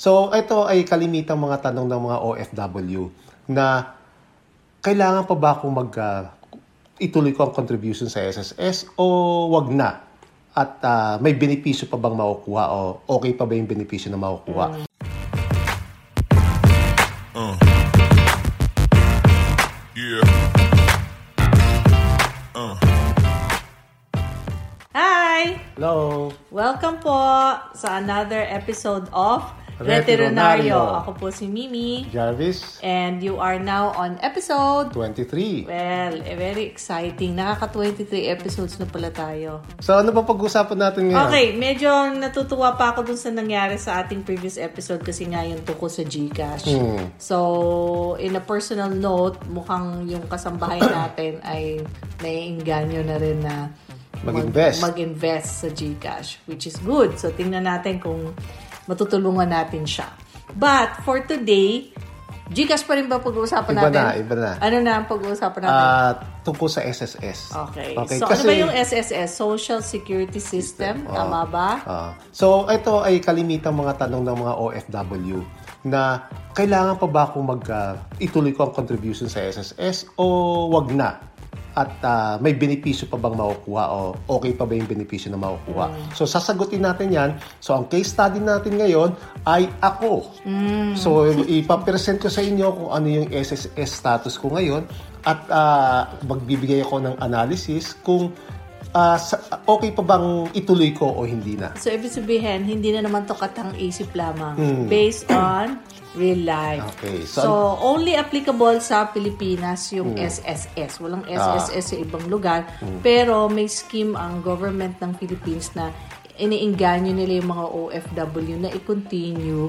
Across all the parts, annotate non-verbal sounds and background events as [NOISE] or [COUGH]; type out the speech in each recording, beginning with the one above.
So, ito ay kalimitang mga tanong ng mga OFW na kailangan pa ba akong mag uh, ituloy ko ang contribution sa SSS o wag na? At uh, may benepisyo pa bang makukuha o okay pa ba yung benepisyo na makukuha? Uh. Yeah. Uh. Hi! Hello! Welcome po sa another episode of Retironaryo. Ako po si Mimi. Jarvis, And you are now on episode... 23. Well, eh, very exciting. Nakaka-23 episodes na pala tayo. So, ano ba pag-usapan natin ngayon? Okay, medyo natutuwa pa ako dun sa nangyari sa ating previous episode kasi nga yung tungkol sa Gcash. Hmm. So, in a personal note, mukhang yung kasambahay [COUGHS] natin ay naiinganyo na rin na Mag-invest. Mag, invest sa Gcash, which is good. So, tingnan natin kung matutulungan natin siya. But, for today, Gcash pa rin ba pag-uusapan Iba natin? na, iba na. Ano na ang pag-uusapan natin? Ah, tungkol sa SSS. okay. okay, So, kasi- ano ba yung SSS? Social Security System? Tama ba? Ah, so, ito ay kalimitang mga tanong ng mga OFW na kailangan pa ba akong mag ah, ituloy ko ang contribution sa SSS o wag na? At ah, may benepisyo pa bang makukuha o okay pa ba yung benepisyo na makukuha? So, sasagutin natin yan. So, ang case study natin ngayon ay ako. So, ipapresent ko sa inyo kung ano yung SSS status ko ngayon at ah, magbibigay ako ng analysis kung ah, sa- okay pa bang ituloy ko o hindi na. So, ibig sabihin, hindi na naman to katang isip lamang. Based on real life. Hmm. Okay, So, so- Hmm. only applicable sa Pilipinas yung SSS. Walang Ah. SSS sa ibang lugar. Hmm. Pero may scheme ang government ng Philippines na iniinganyo nila yung mga OFW na i-continue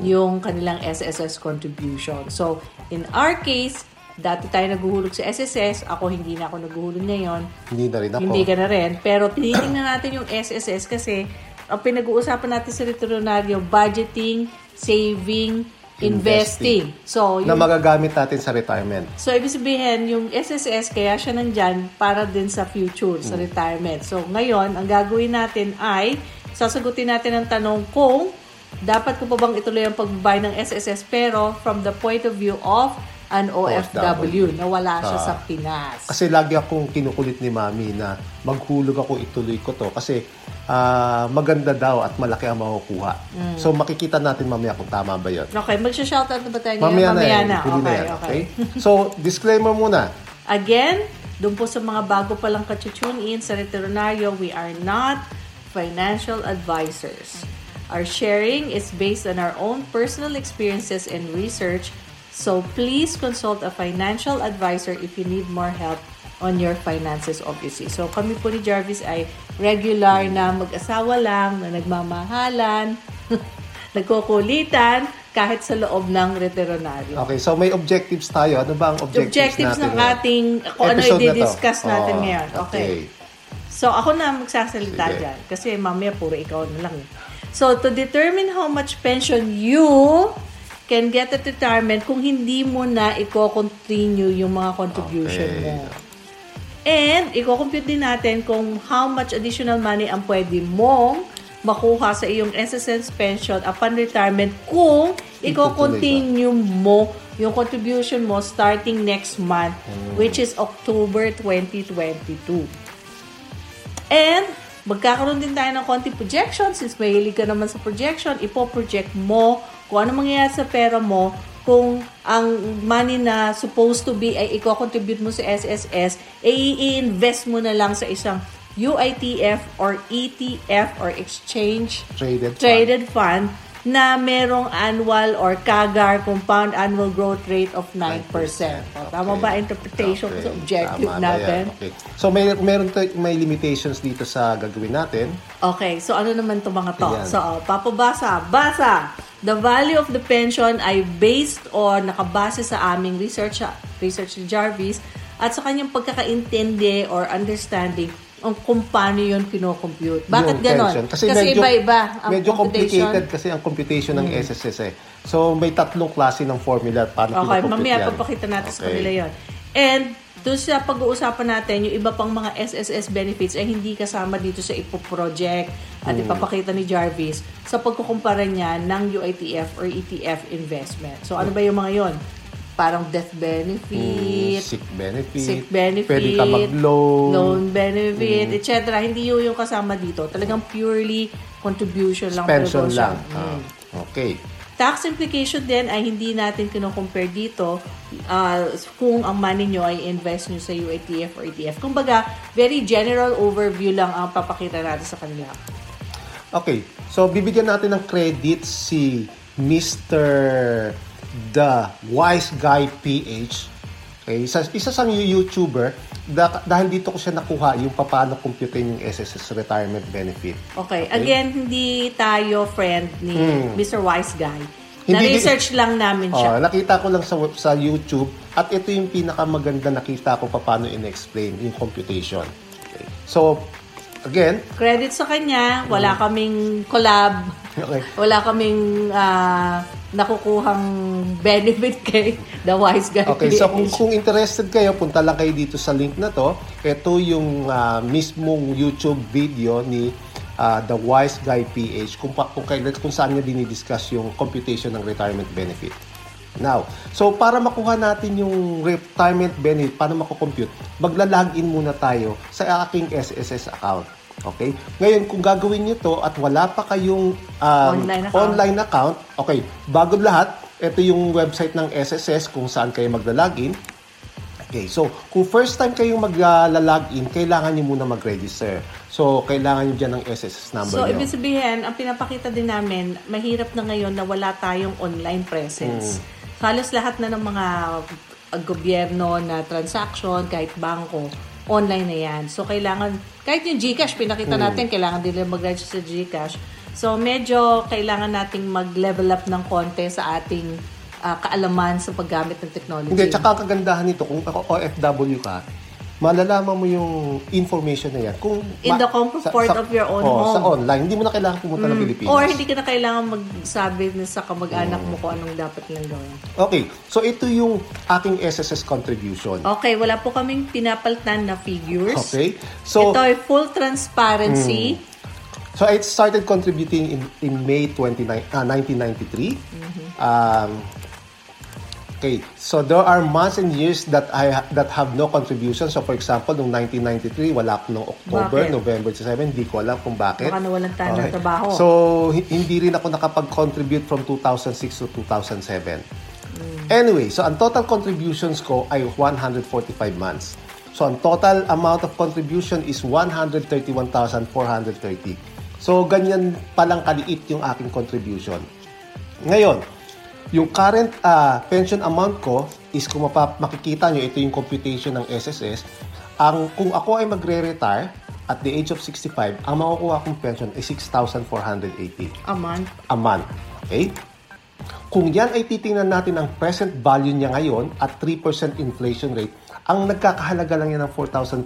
yung kanilang SSS contribution. So, in our case, dati tayo naguhulog sa SSS. Ako, hindi na ako naguhulog ngayon. Hindi na rin ako. Hindi ka na rin. Pero tinitingnan natin yung SSS kasi ang pinag-uusapan natin sa retronaryo, budgeting, saving, investing. So, na yung, magagamit natin sa retirement. so, ibig sabihin, yung SSS, kaya siya nandyan para din sa future, Mm. sa retirement. So, ngayon, ang gagawin natin ay, sasagutin natin ang tanong kung dapat ko pa bang ituloy ang pagbabay ng SSS pero from the point of view of an OFW, na wala siya sa Pinas. Kasi lagi akong kinukulit ni Mami na maghulog ako ituloy ko to kasi ah, maganda daw at malaki ang makukuha. Mm. So makikita natin mamaya kung tama ba 'yon. Okay, magsha-shoutout na ba tayo ngayon? Mamaya na, Mamaya yan. na. Huli na Okay, yan, okay. So, disclaimer muna. [LAUGHS] Again, doon po sa mga bago pa lang ka-tune in sa Retronaryo, we are not financial advisors. Our sharing is based on our own personal experiences and research, so please consult a financial advisor if you need more help on your finances, obviously. So kami po ni Jarvis ay regular na mag-asawa lang, na nagmamahalan, [LAUGHS] nagkukulitan, kahit sa loob ng Retronaryo. Okay, so may objectives tayo. Ano ba ang objectives, objectives natin? ng ngayon? ating, kung ano na i-discuss natin Oh, ngayon. Okay. So, ako na magsasalita Sige. dyan. Kasi mamaya puro ikaw na lang. eh. So, to determine how much pension you can get at retirement kung hindi mo na i-continue yung mga contribution Okay. mo. And, i-compute din natin kung how much additional money ang pwede mong makuha sa iyong SSS pension upon retirement kung i-continue mo yung contribution mo starting next month, which is October 2022. And, magkakaroon din tayo ng konti projection. Since mahilig ka naman sa projection, ipo-project mo kung ano mangyayari sa pera mo kung ang money na supposed to be ay i-contribute mo sa SSS, ay i-invest mo na lang sa isang UITF or ETF or Exchange Traded fund. traded fund na merong annual or CAGR, compound annual growth rate of 9%. O, Tama ba interpretation Okay. sa objective Tama natin? Okay. So may meron tayo- may limitations dito sa gagawin natin. Okay, so ano naman to mga to? Ayan. So, oh, papabasa. Basa! The value of the pension ay based on, nakabase sa aming research, research ni Jarvis, at sa kanyang pagkakaintindi or understanding ang kung paano yun kinocompute. Bakit yung ganon? tension. Kasi, medyo, iba-iba ang medyo complicated kasi ang computation ng SSS eh. So may tatlong klase ng formula paano Okay, mamaya yan. papakita natin sa Okay. kanila yon. And doon sa pag-uusapan natin, yung iba pang mga SSS benefits ay hindi kasama dito sa ipoproject at ipapakita ni Jarvis sa pagkukumpara niya ng UITF or ETF investment. So ano ba yung mga yon? Parang death Mm, benefit, sick benefit, sick benefit, pwede ka mag-loan, loan benefit, Mm. etc. Hindi yun yung kasama dito. Talagang purely contribution lang. pension lang. Mm. Ah, okay. Tax implication din ay hindi natin kino-compare dito ah, kung ang money nyo ay invest nyo sa UITF or ETF. Kumbaga, very general overview lang ang papakita natin sa kanila. Okay. So bibigyan natin ng credit si Mr. The Wise Guy PH. Okay, isa, isa sang YouTuber da, dahil dito ko siya nakuha yung paano computein yung SSS retirement benefit. Okay, again, hindi tayo friend ni Mr. Wise Guy. Hindi- Na-research lang namin siya. Oh, nakita ko lang sa web- sa YouTube at ito yung pinakamaganda nakita ko paano in-explain yung computation. Okay. So, again, Credit sa kanya, wala kaming collab, okay. wala kaming ah, nakukuhang benefit [LAUGHS] kay The Wise Guy. Okay, so kung, [LAUGHS] kung interested kayo, punta lang kayo dito sa link na to. Ito yung ah, mismong YouTube video ni ah, The Wise Guy PH kung, pa, kung, kailan, kung saan niya dinidiscuss yung computation ng retirement benefit. Now, so para makuha natin yung retirement benefit, paano mako-compute, magla-login muna tayo sa aking SSS account. Okay? Ngayon, kung gagawin nyo to at wala pa kayong um, Online account. online account, okay, bago lahat, ito yung website ng SSS kung saan kayo magla-login. Okay, so kung first time kayong magla-login, kailangan nyo muna mag-register. So, kailangan nyo dyan ng SSS number So, nyo. ibig sabihin, ang pinapakita din namin, mahirap na ngayon na wala tayong online presence. Halos lahat na ng mga gobyerno na transaction, kahit bangko, online na yan. So, kailangan, kahit yung GCash, pinakita natin, kailangan din nila mag-register sa GCash. So, medyo kailangan nating mag-level up ng konti sa ating uh, kaalaman sa paggamit ng technology. Hindi, tsaka ang kagandahan nito, kung ako OFW ka, malalaman mo yung information na yan. Kung In the comfort of your own oh, home. Sa online. Hindi mo na kailangan pumunta ng Pilipinas. Or hindi ka na kailangan magsabi na sa kamag-anak mo kung anong dapat nilang gawin. Okay, so ito yung aking SSS contribution. Okay, wala po kaming pinapalitan na figures. Okay? So, Ito ay full transparency. So I started contributing in in May 29 ah, 1993. Um, okay, so there are months and years that I ha- that have no contribution. So for example, noong 1993, wala ako noong October, Bakit? November 7, hindi ko alam kung bakit. Baka nawalan tayo ng trabaho. So hi- hindi rin ako nakapag-contribute from 2006 to 2007. Anyway, so ang total contributions ko ay 145 months. So ang total amount of contribution is 131,430. So ganyan palang kaliit yung aking contribution. Ngayon, yung current ah, pension amount ko is kung mapa- makikita nyo, ito yung computation ng SSS. Ang, kung ako ay magre-retire at the age of 65, ang makukuha kong pension ay 6,480 A month. a month. Okay? Kung yan ay titingnan natin ang present value niya ngayon at 3% inflation rate, ang nagkakahalaga lang yan ng 4,500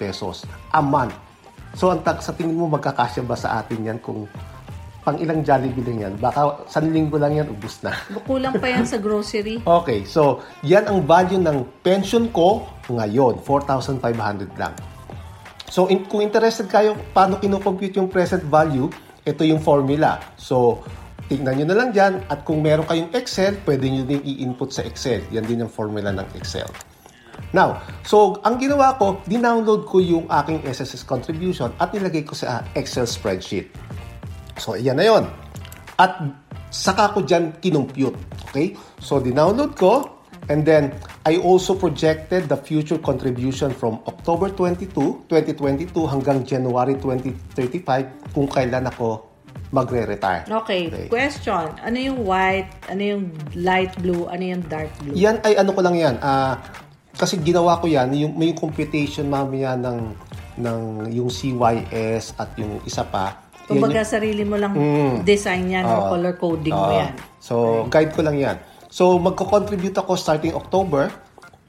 pesos a month. So, ang tag sa tingin mo magkakasya ba sa atin yan kung pang ilang Jollibee lang yan? Baka sa linggo lang yan, ubus na. [LAUGHS] Kulang pa yan sa grocery. Okay, so yan ang value ng pension ko ngayon, 4,500 lang. So in, kung interested kayo paano kinocompute yung present value, ito yung formula. So tingnan nyo na lang dyan at kung meron kayong Excel, pwede nyo din i-input sa Excel. Yan din yung formula ng Excel. Now, so ang ginawa ko, dinownload ko yung aking SSS contribution at nilagay ko sa Excel spreadsheet. So, iyan na yon. At saka ko dyan kinumpute. Okay? So, dinownload ko and then I also projected the future contribution from October 22, 2022 hanggang January 2035 kung kailan ako magre-retire. Okay. Okay. Question. Ano yung white? Ano yung light blue? Ano yung dark blue? Yan ay ano ko lang yan. ah, kasi ginawa ko yan, yung, may computation mamaya ng, ng yung CYS at yung isa pa. Kumbaga, sarili mo lang Mm. design yan or Oo. color coding mo Oo. yan. So, guide ko lang yan. So, magko-contribute ako starting October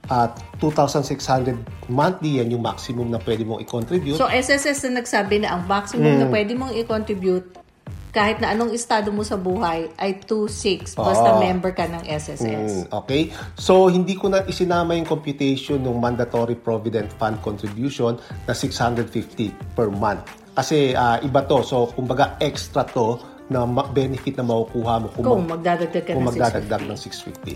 at 2,600 monthly. Yan yung maximum na pwede mong i-contribute. So, SSS na nagsabi na ang maximum Mm. na pwede mong i-contribute kahit na anong estado mo sa buhay ay 2.6 basta Oo. member ka ng SSS. Mm, okay? So, hindi ko na isinama yung computation ng mandatory provident fund contribution na 650 per month. Kasi ah, iba to. So, kumbaga extra to na ma- benefit na makukuha mo kung, Kung mag- magdadagdag ka kung ng magdadagdag 650. ng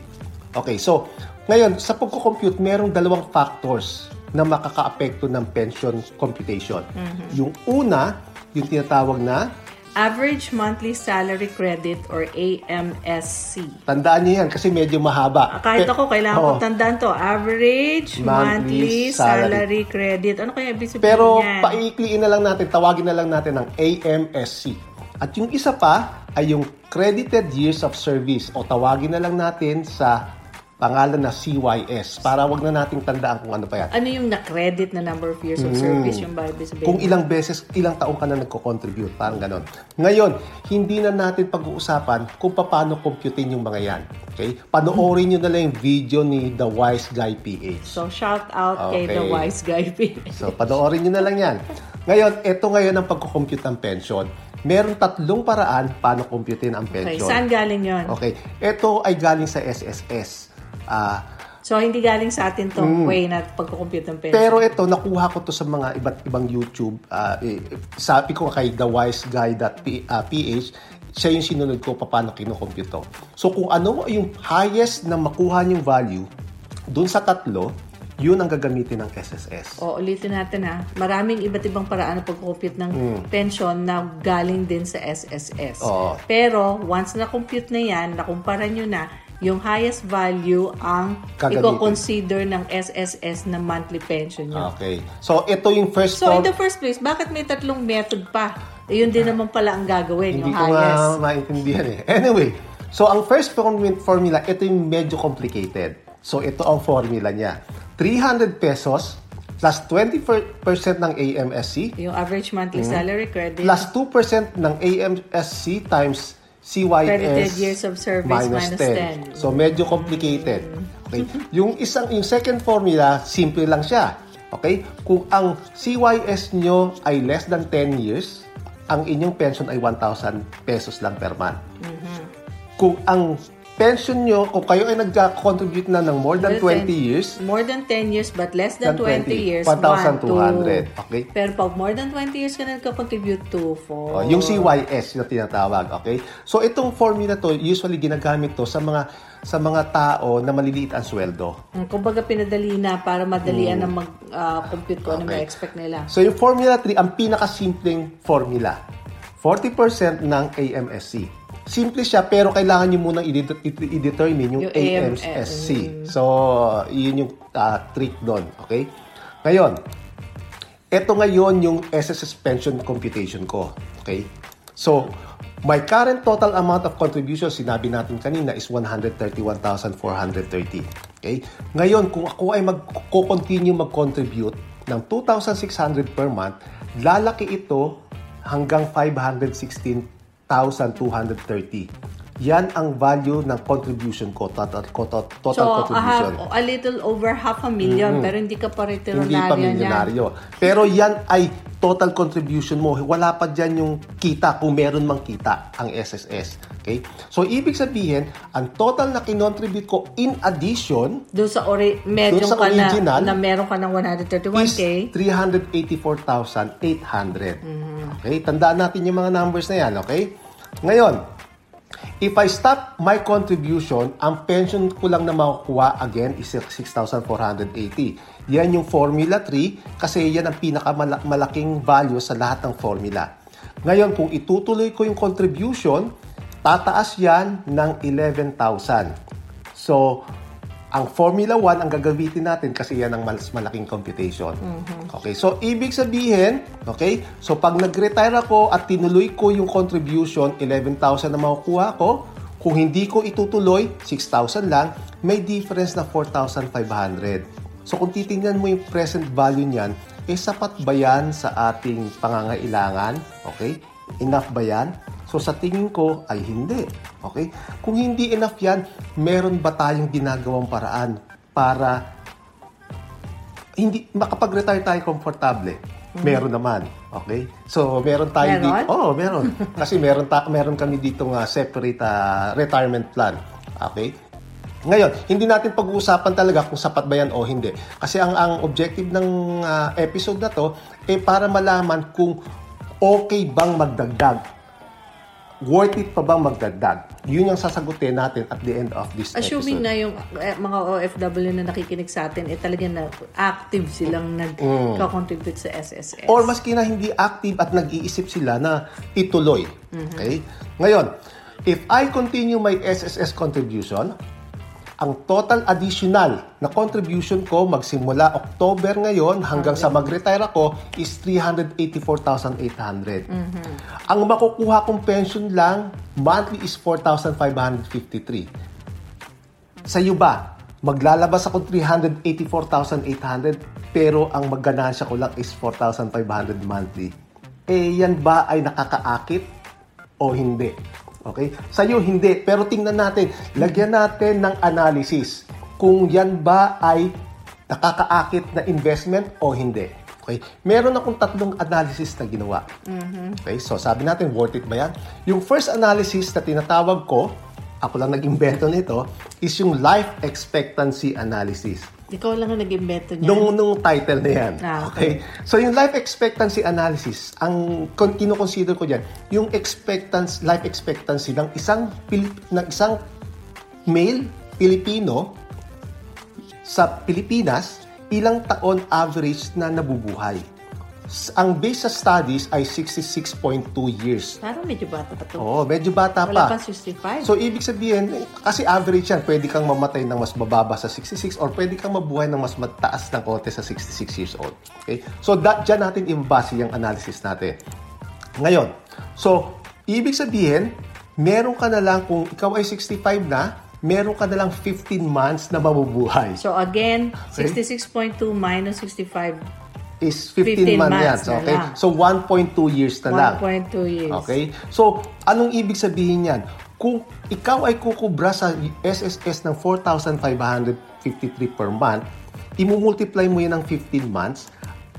650. Okay, so, ngayon, sa pagko-compute, merong dalawang factors na makaka-apekto ng pension computation. Mm-hmm. Yung una, yung tinatawag na Average monthly salary credit or AMSC. Tandaan niyo yan kasi medyo mahaba. Ah, Kahit ako, kailangan Oo. ko tandaan to. Average Monthly monthly, salary. salary. credit. Ano kaya ibig sabihin Pero paikliin na lang natin, tawagin na lang natin ng AMSC. At yung isa pa ay yung Credited Years of Service o tawagin na lang natin sa pangalan na CYS para wag na nating tandaan kung ano pa yan. ano yung na-credit na number of years of service yung sabihin? Mm. Kung ilang beses, ilang taong ka na nagko-contribute, parang ganon. Ngayon, hindi na natin pag-uusapan kung paano computein yung mga yan. Okay? Panoorin nyo na lang yung video ni The Wise Guy PH. So, shout out kay Okay. The Wise Guy P. So, panoorin nyo na lang yan. Ngayon, ito ngayon ang pagkukompute ng pension. Meron tatlong paraan paano computein ang Okay, pension. saan galing yon? Okay. Ito ay galing sa SSS. Ah, So, hindi galing sa atin tong way na pagkukompute ng pension. Mm. pero ito, nakuha ko to sa mga iba't ibang YouTube. Ah, eh, sabi ko kay thewiseguy.ph, siya yung sinunod ko paano kinocompute to. So, kung ano yung highest na makuha niyong value, dun sa tatlo, yun ang gagamitin ng SSS. O, ulitin natin ha. Maraming iba't ibang paraan ng pag-compute ng Hmm. pension na galing din sa SSS. Oo. Pero, once na-compute na yan, nakumpara nyo na, yung highest value ang Gagamitin. i-consider ng SSS na monthly pension nyo. Okay. So, ito yung first So, in the first place, bakit may tatlong method pa? Eh, yun din naman pala ang gagawin, Hindi yung ko highest. nga maintindihan eh. Anyway, so ang first form- formula, ito yung medyo complicated. So ito ang formula niya. 300 pesos plus 20% ng AMSC Yung average monthly salary credit. plus 2% ng AMSC times CYS Credited years of service minus 10. So medyo complicated. Okay? yung isang yung second formula, simple lang siya. Okay? Kung ang CYS nyo ay less than 10 years, ang inyong pension ay 1,000 pesos lang per month. Kung ang pension nyo, kung kayo ay nag-contribute na ng more than More 20 years, More than 10 years but less than Than 20, 20, years, 1,200. 1, 2. Okay. Pero pag more than 20 years ka na nagka-contribute to, 4. Oh, yung CYS na tinatawag, okay? So itong formula to, usually ginagamit to sa mga sa mga tao na maliliit ang sweldo. Mm, Kumbaga pinadali na para madalian na mag-compute ko ano Hmm. Okay. may expect nila. So yung formula 3, ang pinakasimpleng formula. 40% ng AMSC. Simple siya pero kailangan niyo i- i-determine yung, Yung AMS. AMSC. So yun yung ah, trick doon, okay? Ngayon, ito ngayon yung SSS pension computation ko. Okay? So, my current total amount of contribution, sinabi natin kanina, is 131,430. Okay? Ngayon, kung ako ay mag-continue mag-contribute ng 2,600 per month, lalaki ito hanggang 516,230. Yan ang value ng contribution ko, total, total, total So, contribution. a, half- a little over half a million pero hindi ka pa Hindi pa milyonaryo. Pero yan ay total contribution mo. Wala pa dyan yung kita kung meron mang kita ang SSS. Okay? So, ibig sabihin, ang total na kinontribute ko in addition Doon sa, ori- meron Doon sa ka original, na, na meron ka ng is 131k. 384,800. Mm-hmm. Okay? Tandaan natin yung mga numbers na yan. Okay? Ngayon, If I stop my contribution, ang pension ko lang na makukuha again is 6,480. Yan yung Formula 3 kasi yan ang pinakamalaking value sa lahat ng formula. Ngayon, kung itutuloy ko yung contribution, tataas yan ng 11,000. So, Ang Formula 1 ang gagamitin natin kasi yan ang mas malaking computation. Okay, so ibig sabihin, okay, so pag nag-retire ako at tinuloy ko yung contribution, 11,000 na makukuha ko. Kung hindi ko itutuloy, 6,000 lang, may difference na 4,500. So kung titingnan mo yung present value niyan, eh sapat ba yan sa ating pangangailangan? Okay? Enough ba yan? So sa tingin ko ay hindi. Okay? Kung hindi enough yan, meron ba tayong ginagawang paraan para hindi makapag-retire tayo komportable? Meron naman. Okay? So meron tayo Meron? dito. Oh, meron. [LAUGHS] Kasi meron ta- meron kami dito nga separate ah, retirement plan. Okay? Ngayon, hindi natin pag-uusapan talaga kung sapat ba yan o hindi. Kasi ang ang objective ng ah, episode na to eh para malaman kung okay bang magdagdag. Worth it pa bang magdagdag? Yun yung sasagutin natin at the end of this Assuming episode. na yung eh, mga OFW na nakikinig sa atin, eh talagang na active silang nag-contribute sa SSS. Mm. Or maski na hindi active at nag-iisip sila na ituloy. Okay? Ngayon, if I continue my SSS contribution, ang total additional na contribution ko magsimula October ngayon hanggang sa mag-retire ako is 384,800. Ang makukuha kong pension lang monthly is 4,553. Sa iyo ba, maglalabas ako 384,800 pero ang magganansya ko lang is 4,500 monthly. Eh, yan ba ay nakakaakit o hindi? Okay? Sa iyo, hindi. Pero tingnan natin, lagyan natin ng analysis kung yan ba ay nakakaakit na investment o hindi. Okay? Meron akong tatlong analysis na ginawa. Okay? So, sabi natin, worth it ba yan? Yung first analysis na tinatawag ko, ako lang nag-invento nito, is yung life expectancy analysis. Ikaw lang ang nag-invento niya. Nung, nung title na yan. Ah, okay. So, yung life expectancy analysis, ang kino-consider ko dyan, yung expectancy, life expectancy ng isang, Pilip, ng isang male Pilipino sa Pilipinas, ilang taon average na nabubuhay. Ang base sa studies ay 66.2 years. Parang medyo bata pa to. Oo, medyo bata Wala pa. pa 65. So, ibig sabihin, kasi average yan, pwede kang mamatay ng mas bababa sa 66 or pwede kang mabuhay ng mas mataas ng konti sa 66 years old. Okay? So, that, dyan natin ibabase yung analysis natin. Ngayon, so, ibig sabihin, meron ka na lang, kung ikaw ay 65 na, meron ka na lang 15 months na mabubuhay. so again, Okay. 66.2 minus 65, Is 15, 15 months, months yan. Okay? lang. So, 1.2 years na lang. 1.2 years. Okay? So, anong ibig sabihin yan? Kung ikaw ay kukubra sa SSS ng 4,553 per month, imumultiply mo yan ng 15 months,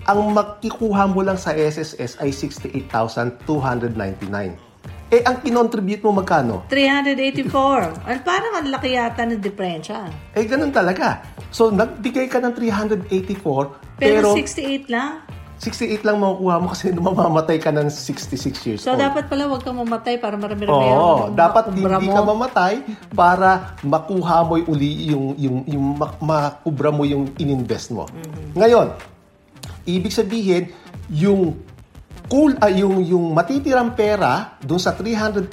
ang makikuha mo lang sa SSS ay 68,299. Eh, ang kinontribute mo magkano? 384. Ay, parang ang laki yata ng diferensya. Eh, ganun talaga. So, nagbigay ka ng 384, pero, Pero, 68 lang. 68 lang makukuha mo kasi mamamatay ka ng 66 years So, old. dapat pala huwag kang mamatay para marami-rami Oo, ang dapat makubra hindi mo. ka mamatay para makuha mo uli yung yung yung mak- makubra mo yung ininvest mo. Ngayon, ibig sabihin yung cool ay yung yung matitirang pera dun sa 384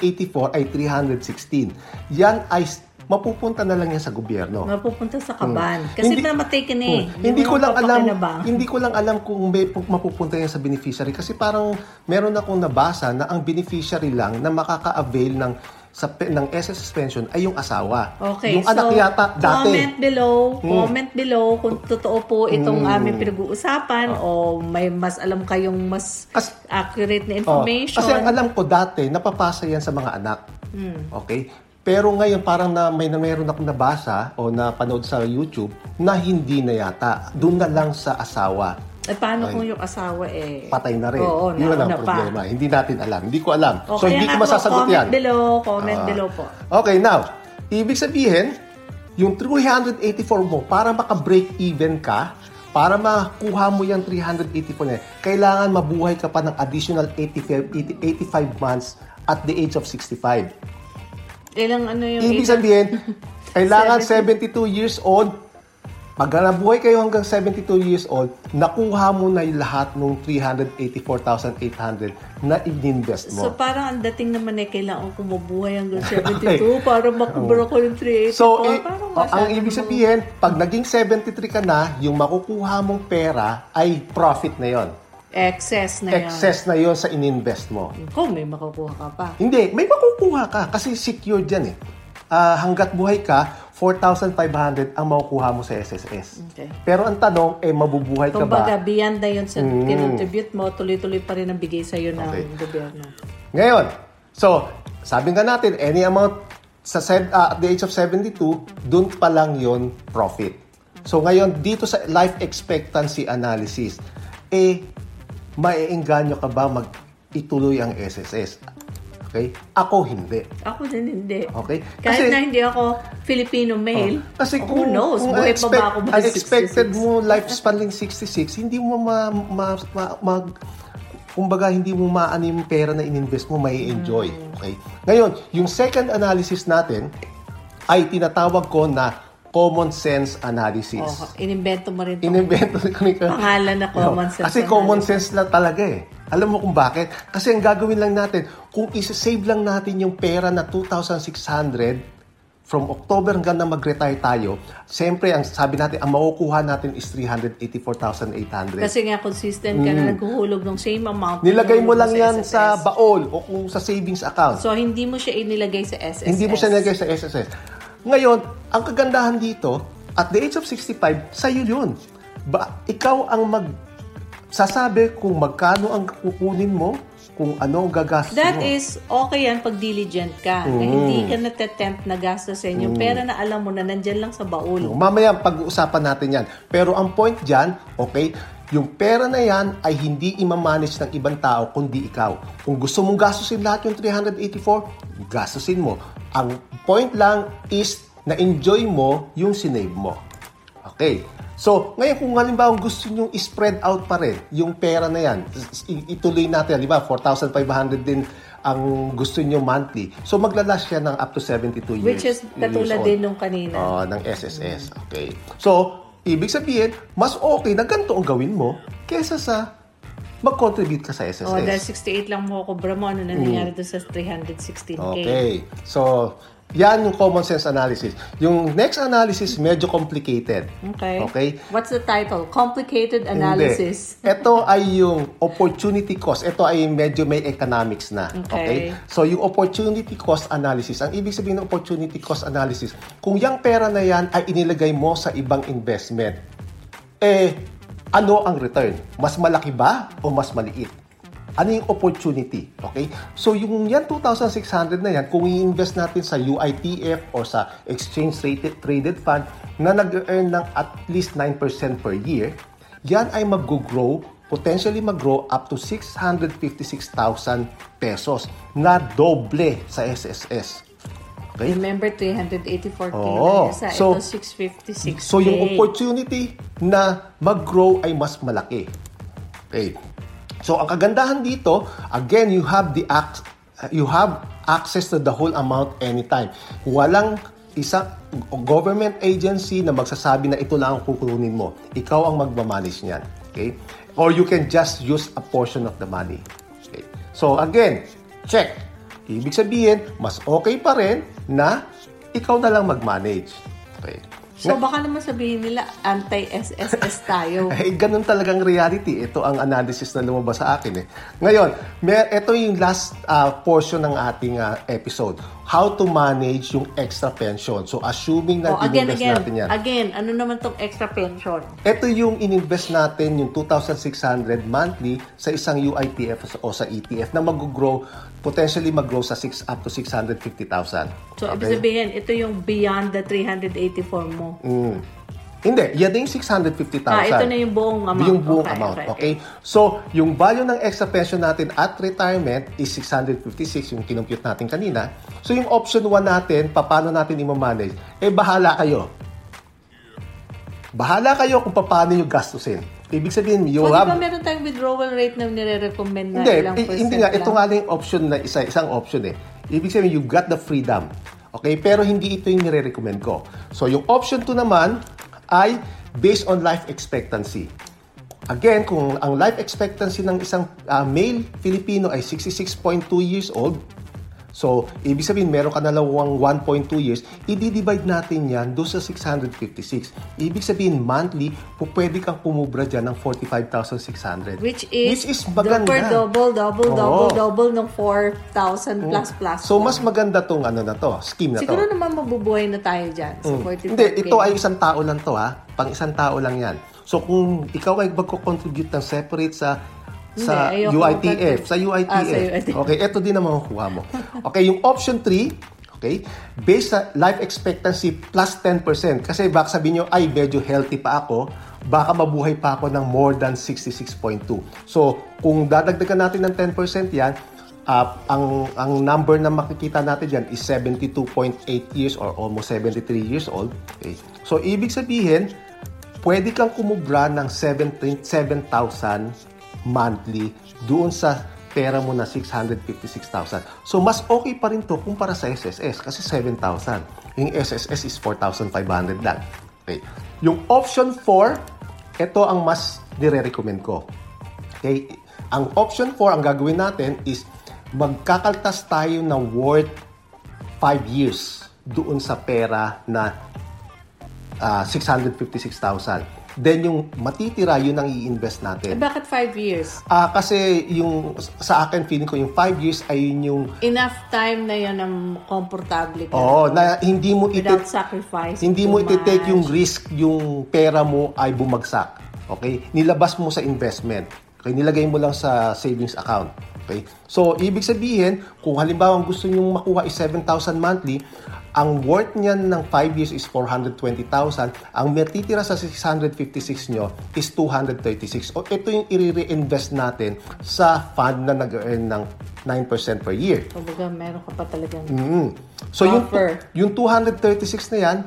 ay 316. Yan ay mapupunta na lang yan sa gobyerno. Mapupunta sa kaban. Kasi namatay ka na eh. Hmm. Hindi ko lang alam papakinabang. hindi ko lang alam kung may pu- mapupunta yan sa beneficiary kasi parang meron akong nabasa na ang beneficiary lang na makaka-avail ng sa ng SS pension ay yung asawa. Okay, yung anak so yata dati. comment below, Hmm. comment below kung totoo po itong aming pinag-uusapan o may mas alam kayong mas Kas- accurate na Oh, information. kasi ang alam ko dati napapasa yan sa mga anak. Okay? Pero ngayon parang na may na meron akong nabasa o napanood sa YouTube na hindi na yata. Doon na lang sa asawa. eh, paano Ay. kung yung asawa eh? Patay na rin. Oo, Yun ang nauna pa. problema. Hindi natin alam. Hindi ko alam. Okay, so hindi ko masasagot comment yan. below, comment Ah. below po. Okay, now, ibig sabihin, yung 384 mo, para maka-break even ka, para makuha mo yung 384 na kailangan mabuhay ka pa ng additional 85, 80 85 months at the age of 65. Ilang ano yung Ibig sabihin, [LAUGHS] kailangan 72 years old Pag nabuhay kayo hanggang 72 years old, nakuha mo na yung lahat ng 384,800 na ininvest So mo. parang ang dating naman eh, kailangan ko mabuhay hanggang [LAUGHS] 72 para makubra ko yung 384. So, eh, ang ibig sabihin, pag naging 73 ka na, yung makukuha mong pera ay profit na yon. Excess na yan. Excess na yon sa ininvest mo. Kung may makukuha ka pa. Hindi, may makukuha ka kasi secured yan eh. Ah, hanggat buhay ka, 4,500 ang makukuha mo sa SSS. Okay. Pero ang tanong, eh, mabubuhay ka Kumbaga, ba? beyond na yun sa kinontribute mo, tuloy-tuloy pa rin ang bigay sa'yo ng Okay. gobyerno. Ngayon, so, sabi nga natin, any amount sa ah, at the age of 72, dun pa lang yon profit. So ngayon, dito sa life expectancy analysis, eh, maiengganyo ka ba mag ituloy ang SSS? Okay? Ako hindi. Ako din hindi. Okay? Kahit Kasi- na hindi ako Filipino male, Kasi who kung, knows, kung buhay pa expect- ba ako ba expected 66? mo lifespan lang 66, hindi mo ma, ma, ma- mag kumbaga hindi mo maano yung pera na ininvest mo, may enjoy. Hmm. Okay? Ngayon, yung second analysis natin ay tinatawag ko na common sense analysis. Oh, inimbento mo rin. Inimbento ko ni Pangalan na common sense Kasi analysis. common sense lang talaga eh. Alam mo kung bakit? Kasi ang gagawin lang natin, kung isa-save lang natin yung pera na 2,600 from October hanggang na mag-retire tayo, siyempre, ang sabi natin, ang makukuha natin is 384,800. Kasi nga consistent ka na naghuhulog ng same amount. Nilagay mo na lang yan SSS. sa baol o kung sa savings account. So, hindi mo siya inilagay sa SSS. Hindi mo siya nilagay sa SSS. Ngayon, ang kagandahan dito, at the age of 65, sa'yo yun. Ba, ikaw ang mag sasabi kung magkano ang kukunin mo, kung ano ang gagastos That mo. is, okay yan pag diligent ka. Na Mm. hindi ka natatempt na gastusin yung pera na alam mo na nandyan lang sa baul. Mamaya pag-uusapan natin yan. Pero ang point dyan, okay, yung pera na yan ay hindi imamanage ng ibang tao kundi ikaw. Kung gusto mong gastusin lahat yung 384, gastusin mo. Ang point lang is na enjoy mo yung sinave mo. Okay. So, ngayon kung halimbawa gusto nyo i-spread out pa rin yung pera na yan, ituloy natin, di ba, 4,500 din ang gusto nyo monthly. So, maglalas siya ng up to 72 years. Which is katulad din nung kanina. Oo, ng SSS. Okay. So, ibig sabihin, mas okay na ganito ang gawin mo kesa sa mag-contribute ka sa SSS. Oh, dahil 68 lang mo kubra mo, ano na nangyari doon sa 316K? Mm. Okay. So, yan yung common sense analysis. Yung next analysis, medyo complicated. Okay. Okay? What's the title? Complicated Analysis. Hindi. [LAUGHS] Ito ay yung opportunity cost. Ito ay medyo may economics na. Okay. So, yung opportunity cost analysis, ang ibig sabihin ng opportunity cost analysis, kung yung pera na yan ay inilagay mo sa ibang investment, eh, ano ang return? Mas malaki ba o mas maliit? Ano yung opportunity? Okay? So, yung yan 2,600 na yan, kung i-invest natin sa UITF or sa exchange rated traded fund na nag-earn ng at least 9% per year, yan ay mag-grow, potentially mag-grow up to 656,000 pesos na doble sa SSS. Okay? Remember, 384K Oo. na isa. So- Ito, 656K. So yung opportunity na mag-grow ay mas malaki. Okay. So ang kagandahan dito, again, you have the ac- you have access to the whole amount anytime. Walang isa government agency na magsasabi na ito lang ang kukunin mo. Ikaw ang magmamanage niyan. Okay? Or you can just use a portion of the money. Okay? So again, check. Ibig sabihin, mas okay pa rin na ikaw na lang mag-manage. Okay. So, baka naman sabihin nila, anti-SSS tayo. [LAUGHS] Eh, ganun talagang reality. Ito ang analysis na lumabas sa akin eh. Ngayon, may, ito yung last ah, portion ng ating ah, episode. How to manage yung extra pension. So, assuming na Oh, again, ininvest again. natin yan. Again, ano naman tong extra pension? Ito yung ininvest natin, yung 2,600 monthly sa isang UITF o sa ETF na mag-grow, potentially mag-grow sa 6 up to 650,000. So, ibig sabihin, ito yung beyond the 384 mo. Mm. Hindi, yan din yung 650,000. Ah, ito na yung buong amount. Yung buong Okay, amount, okay, okay, So, yung value ng extra pension natin at retirement is 656, yung kinumpute natin kanina. So, yung option 1 natin, paano natin i-manage? Eh, bahala kayo. Bahala kayo kung paano nyo gastusin. Ibig sabihin, you So, di have... ba meron tayong withdrawal rate na nire-recommend na Hindi, ilang percent hindi nga. lang? Ito nga yung option na isa, isang option eh. Ibig sabihin, you've got the freedom. Okay? Pero hindi ito yung nire-recommend ko. So, yung option 2 naman ay based on life expectancy. Again, kung ang life expectancy ng isang uh, male Filipino ay 66.2 years old, So, ibig sabihin, meron ka na lawang 1.2 years, i-divide natin yan doon sa 656. Ibig sabihin, monthly, pwede kang pumubra dyan ng 45,600. Which is, Which is maganda. per double, double, Oo. double, double ng 4,000 plus plus. So, mas maganda tong ano na to, scheme na Siguro to. naman mabubuhay na tayo dyan. So, 45K. Mm. Hindi, ito ay isang tao lang to ha. Pang isang tao lang yan. So, kung ikaw ay magko-contribute ng separate sa sa Hindi, UITF, sa UITF. Ah, sa UITF. Okay, ito din ang makukuha mo. Okay, yung option 3, okay, based sa life expectancy plus 10%. Kasi baka sabihin nyo, ay, medyo healthy pa ako, baka mabuhay pa ako ng more than 66.2. So, kung dadagdagan natin ng 10% yan, uh, ang ang number na makikita natin diyan is 72.8 years or almost 73 years old. Okay. So, ibig sabihin, pwede kang kumubra ng 17 7,000 monthly doon sa pera mo na 656,000. So, mas okay pa rin to kumpara sa SSS kasi 7,000. Yung SSS is 4,500 lang. Okay. Yung option 4, ito ang mas nire-recommend ko. Okay? Ang option 4, ang gagawin natin is magkakaltas tayo ng worth 5 years doon sa pera na ah, 656,000. Then yung matitira, yun ang i-invest Eh, natin. bakit 5 years? Ah, kasi yung sa akin feeling ko yung 5 years ay yun yung Enough time na yan ang komportable ka. Oo, na hindi mo iti- sacrifice. hindi mo iti-take yung risk yung pera mo ay bumagsak. Okay? Nilabas mo sa investment. Okay, nilagay mo lang sa savings account. Okay? So, ibig sabihin, kung halimbawa ang gusto nyong makuha is 7,000 monthly, ang worth niyan ng 5 years is 420,000. Ang matitira sa 656 nyo is 236. O ito yung i-reinvest natin sa fund na nag-earn ng 9% per year. Kumbaga, meron ka pa talagang... Mm. So yung Buffer. yung 236 na yan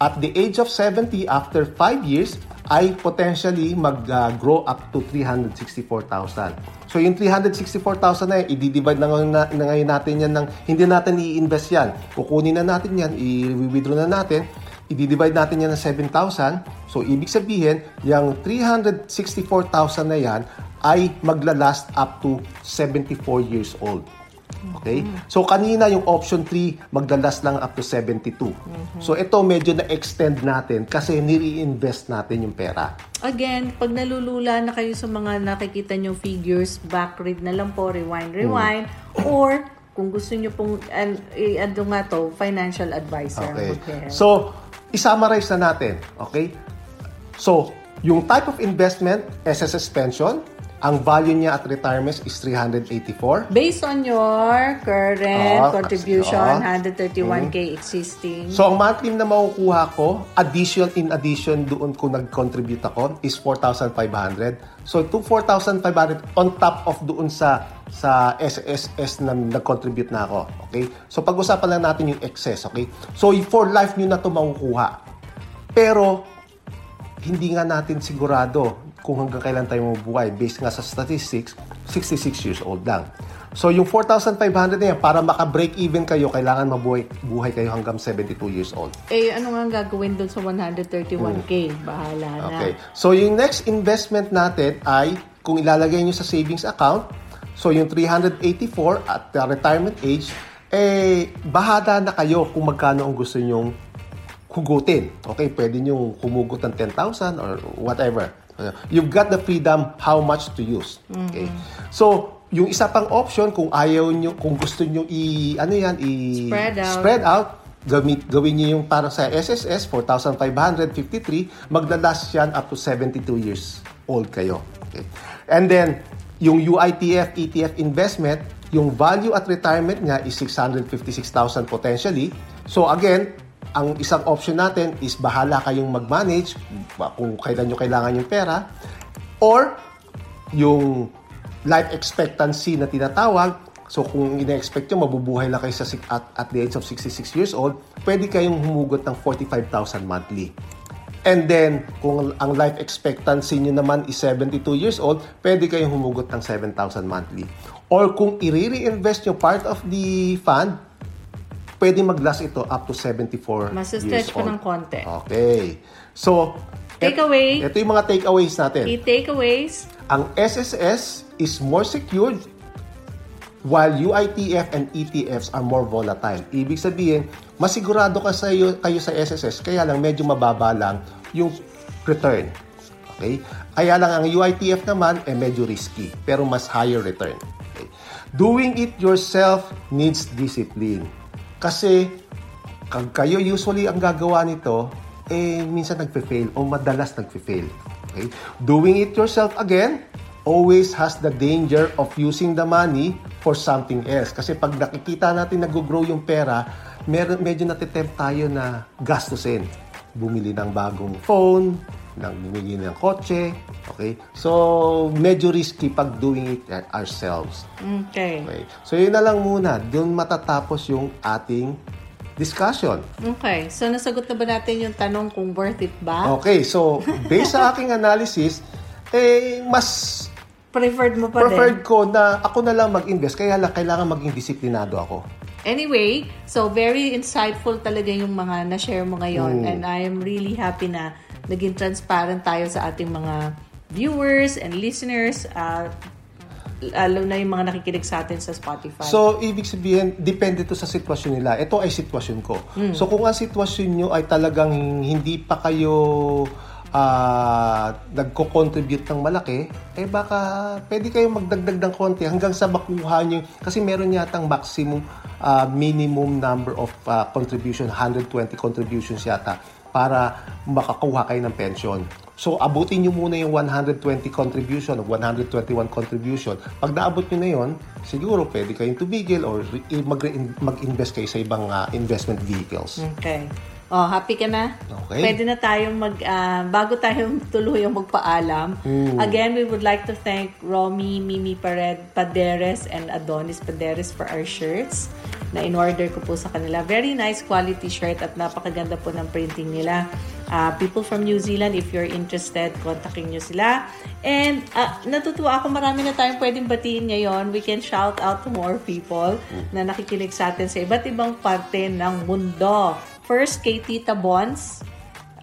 at the age of 70 after 5 years ay potentially mag-grow up to 364,000. So yung 364,000 na yan, i-divide na, ngayon na, ngayon natin yan ng hindi natin i-invest yan. Kukunin na natin yan, i-withdraw na natin, i-divide natin yan ng 7,000. So ibig sabihin, yung 364,000 na yan ay magla-last up to 74 years old. Okay? So kanina yung option 3 magdalas lang up to 72. So ito medyo na-extend natin kasi nire-invest natin yung pera. Again, pag nalulula na kayo sa mga nakikita nyo figures, back read na lang po, rewind, rewind, or kung gusto nyo pong, an, ano nga to, financial advisor. Okay. So, isummarize na natin. Okay? So, yung type of investment, SSS pension, ang value niya at retirement is 384. Based on your current Ah, contribution, ah. 131k existing. So, ang monthly na makukuha ko, addition in addition doon kung nag-contribute ako, is 4,500. So, to 4,500 on top of doon sa sa SSS na nag-contribute na ako. Okay? So, pag-usapan lang natin yung excess. Okay? So, for life nyo na to makukuha. Pero, hindi nga natin sigurado kung hanggang kailan tayo mabubuhay. Based nga sa statistics, 66 years old lang. So, yung 4,500 na yan, para maka-break even kayo, kailangan mabuhay buhay kayo hanggang 72 years old. eh, ano nga ang gagawin doon sa 131k? Bahala na. Okay. So, yung next investment natin ay, kung ilalagay nyo sa savings account, so yung 384 at the retirement age, eh, bahada na kayo kung magkano ang gusto nyong hugutin. Okay, pwede nyo humugot ng 10,000 or whatever. You've got the freedom how much to use. Okay. So, yung isa pang option kung ayaw nyo, kung gusto nyo i ano yan, i Spread out. spread out, gamit, gawin niyo yung para sa SSS 4,553, maglalas yan up to 72 years old kayo. Okay. And then yung UITF ETF investment, yung value at retirement niya is 656,000 potentially. So again, ang isang option natin is bahala kayong mag-manage kung kailan nyo kailangan yung pera or yung life expectancy na tinatawag. So kung ina-expect nyo, mabubuhay lang kayo sa, at, at the age of 66 years old, pwede kayong humugot ng 45,000 monthly. And then, kung ang life expectancy nyo naman is 72 years old, pwede kayong humugot ng 7,000 monthly. Or kung i-reinvest nyo part of the fund, pwede mag-last ito up to 74 Mas-stretch years pa old. ng konti. Okay. So, Takeaway. Ito yung mga takeaways natin. Key takeaways. Ang SSS is more secured while UITF and ETFs are more volatile. Ibig sabihin, masigurado ka sa iyo, kayo sa SSS, kaya lang medyo mababa lang yung return. Okay? Kaya lang ang UITF naman, eh medyo risky, pero mas higher return. Okay? Doing it yourself needs discipline. Kasi, kag kayo usually ang gagawa nito, eh minsan nagfe-fail o madalas nagfe-fail. Okay? Doing it yourself again, always has the danger of using the money for something else. Kasi pag nakikita natin nag-grow yung pera, mer- medyo natitempt tayo na gastusin. Bumili ng bagong phone, ng bumili ng kotse. Okay? So, medyo risky pag doing it ourselves. Okay. Okay? So, yun na lang muna. Doon matatapos yung ating discussion. Okay. So, nasagot na ba natin yung tanong kung worth it ba? Okay, so based sa aking [LAUGHS] analysis, eh, mas Preferred mo pa din? preferred ko na ako na lang mag-invest. Kaya lang kailangan maging disiplinado ako. Anyway, so very insightful talaga yung mga na-share mo ngayon Hmm. and I am really happy na naging transparent tayo sa ating mga viewers and listeners at lalo na yung mga nakikinig sa atin sa Spotify. So, ibig sabihin, depende to sa sitwasyon nila. Ito ay sitwasyon ko. Hmm. So, kung ang sitwasyon nyo ay talagang hindi pa kayo ah nagko-contribute ng malaki, eh baka pwede kayong magdagdag ng konti hanggang sa makuha nyo. Kasi meron yatang maximum ah, minimum number of ah, contribution, 120 contributions yata para makakuha kayo ng pension. So, abutin nyo muna yung 120 contribution o 121 contribution. Pag naabot nyo na yon, siguro pwede kayong tumigil or mag-invest kayo sa ibang ah, investment vehicles. Okay. Oh, happy ka na? Okay. Pwede na tayong mag, ah, bago tayong [LAUGHS] tuluyang magpaalam. Hmm. Again, we would like to thank Romy, Mimi Pared, Paderes, and Adonis Paderes for our shirts na in-order ko po sa kanila. Very nice quality shirt at napakaganda po ng printing nila. Ah, people from New Zealand, if you're interested, kontakin nyo sila. And ah, natutuwa ako, marami na tayong pwedeng batiin ngayon. We can shout out to more people na nakikinig sa atin sa iba't ibang parte ng mundo. First, kay Tita Bons,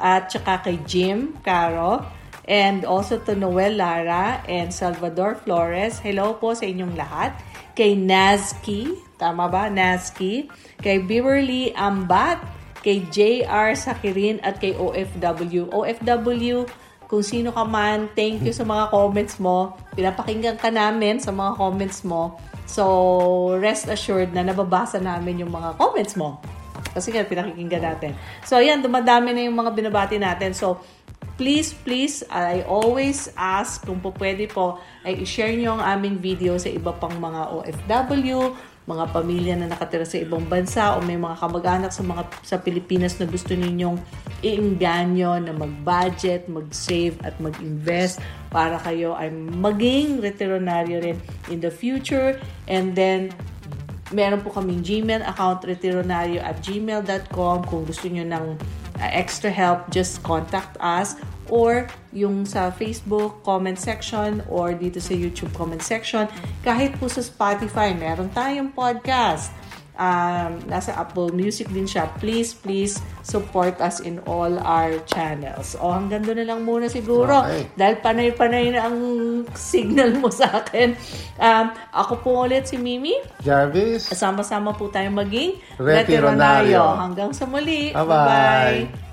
at saka kay Jim Caro, and also to Noel Lara and Salvador Flores. Hello po sa inyong lahat. Kay Nazki, tama ba? Nazki. Kay Beverly Ambat, kay JR Sakirin, at kay OFW. OFW, kung sino ka man, thank you sa mga comments mo. Pinapakinggan ka namin sa mga comments mo. So, rest assured na nababasa namin yung mga comments mo. Kasi nga, pinakikinggan natin. So, ayan, dumadami na yung mga binabati natin. So, please, please, I always ask kung po pwede po, ay i-share nyo ang aming video sa iba pang mga OFW, mga pamilya na nakatira sa ibang bansa o may mga kamag-anak sa mga sa Pilipinas na gusto ninyong iinganyo na mag-budget, mag-save at mag-invest para kayo ay maging retironaryo rin in the future and then meron po kaming Gmail account, retironario at gmail.com. Kung gusto nyo ng uh, extra help, just contact us. Or yung sa Facebook comment section or dito sa YouTube comment section. Kahit po sa Spotify, meron tayong podcast. Um, nasa Apple Music din siya. Please, please support us in all our channels. O hanggang doon na lang muna siguro. Okay. Dahil panay-panay na ang signal mo sa akin. Um, ako po ulit si Mimi. Jarvis, Kasama-sama po tayong maging Retironaryo. Hanggang sa muli. Bye-bye. Bye-bye.